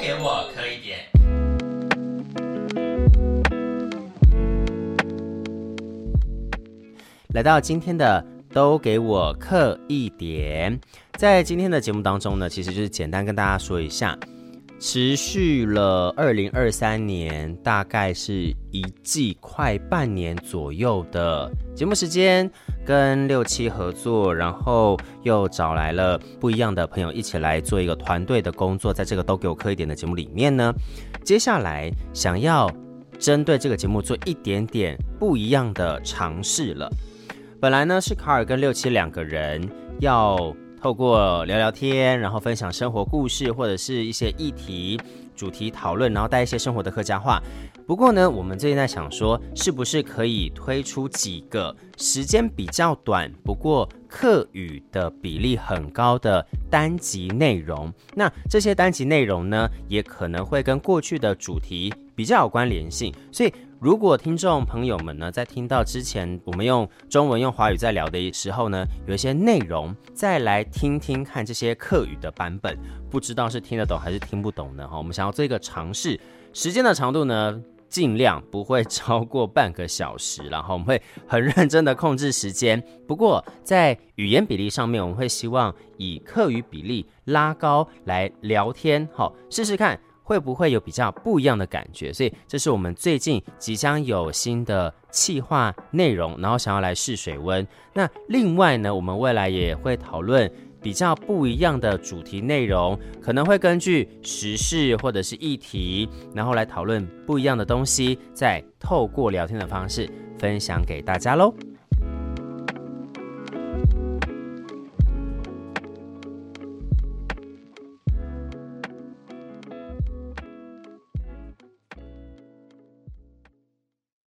给我磕一点。来到今天的都给我磕一点，在今天的节目当中呢，其实就是简单跟大家说一下。持续了二零二三年，大概是一季快半年左右的节目时间，跟六七合作，然后又找来了不一样的朋友一起来做一个团队的工作，在这个都给我磕一点的节目里面呢，接下来想要针对这个节目做一点点不一样的尝试了。本来呢是卡尔跟六七两个人要。透过聊聊天，然后分享生活故事，或者是一些议题、主题讨论，然后带一些生活的客家话。不过呢，我们最近在想说，是不是可以推出几个时间比较短，不过客语的比例很高的单集内容？那这些单集内容呢，也可能会跟过去的主题比较有关联性，所以。如果听众朋友们呢，在听到之前我们用中文、用华语在聊的时候呢，有一些内容，再来听听看这些客语的版本，不知道是听得懂还是听不懂呢？哈，我们想要做一个尝试，时间的长度呢，尽量不会超过半个小时，然后我们会很认真的控制时间。不过在语言比例上面，我们会希望以客语比例拉高来聊天，好，试试看。会不会有比较不一样的感觉？所以这是我们最近即将有新的企划内容，然后想要来试水温。那另外呢，我们未来也会讨论比较不一样的主题内容，可能会根据时事或者是议题，然后来讨论不一样的东西，再透过聊天的方式分享给大家喽。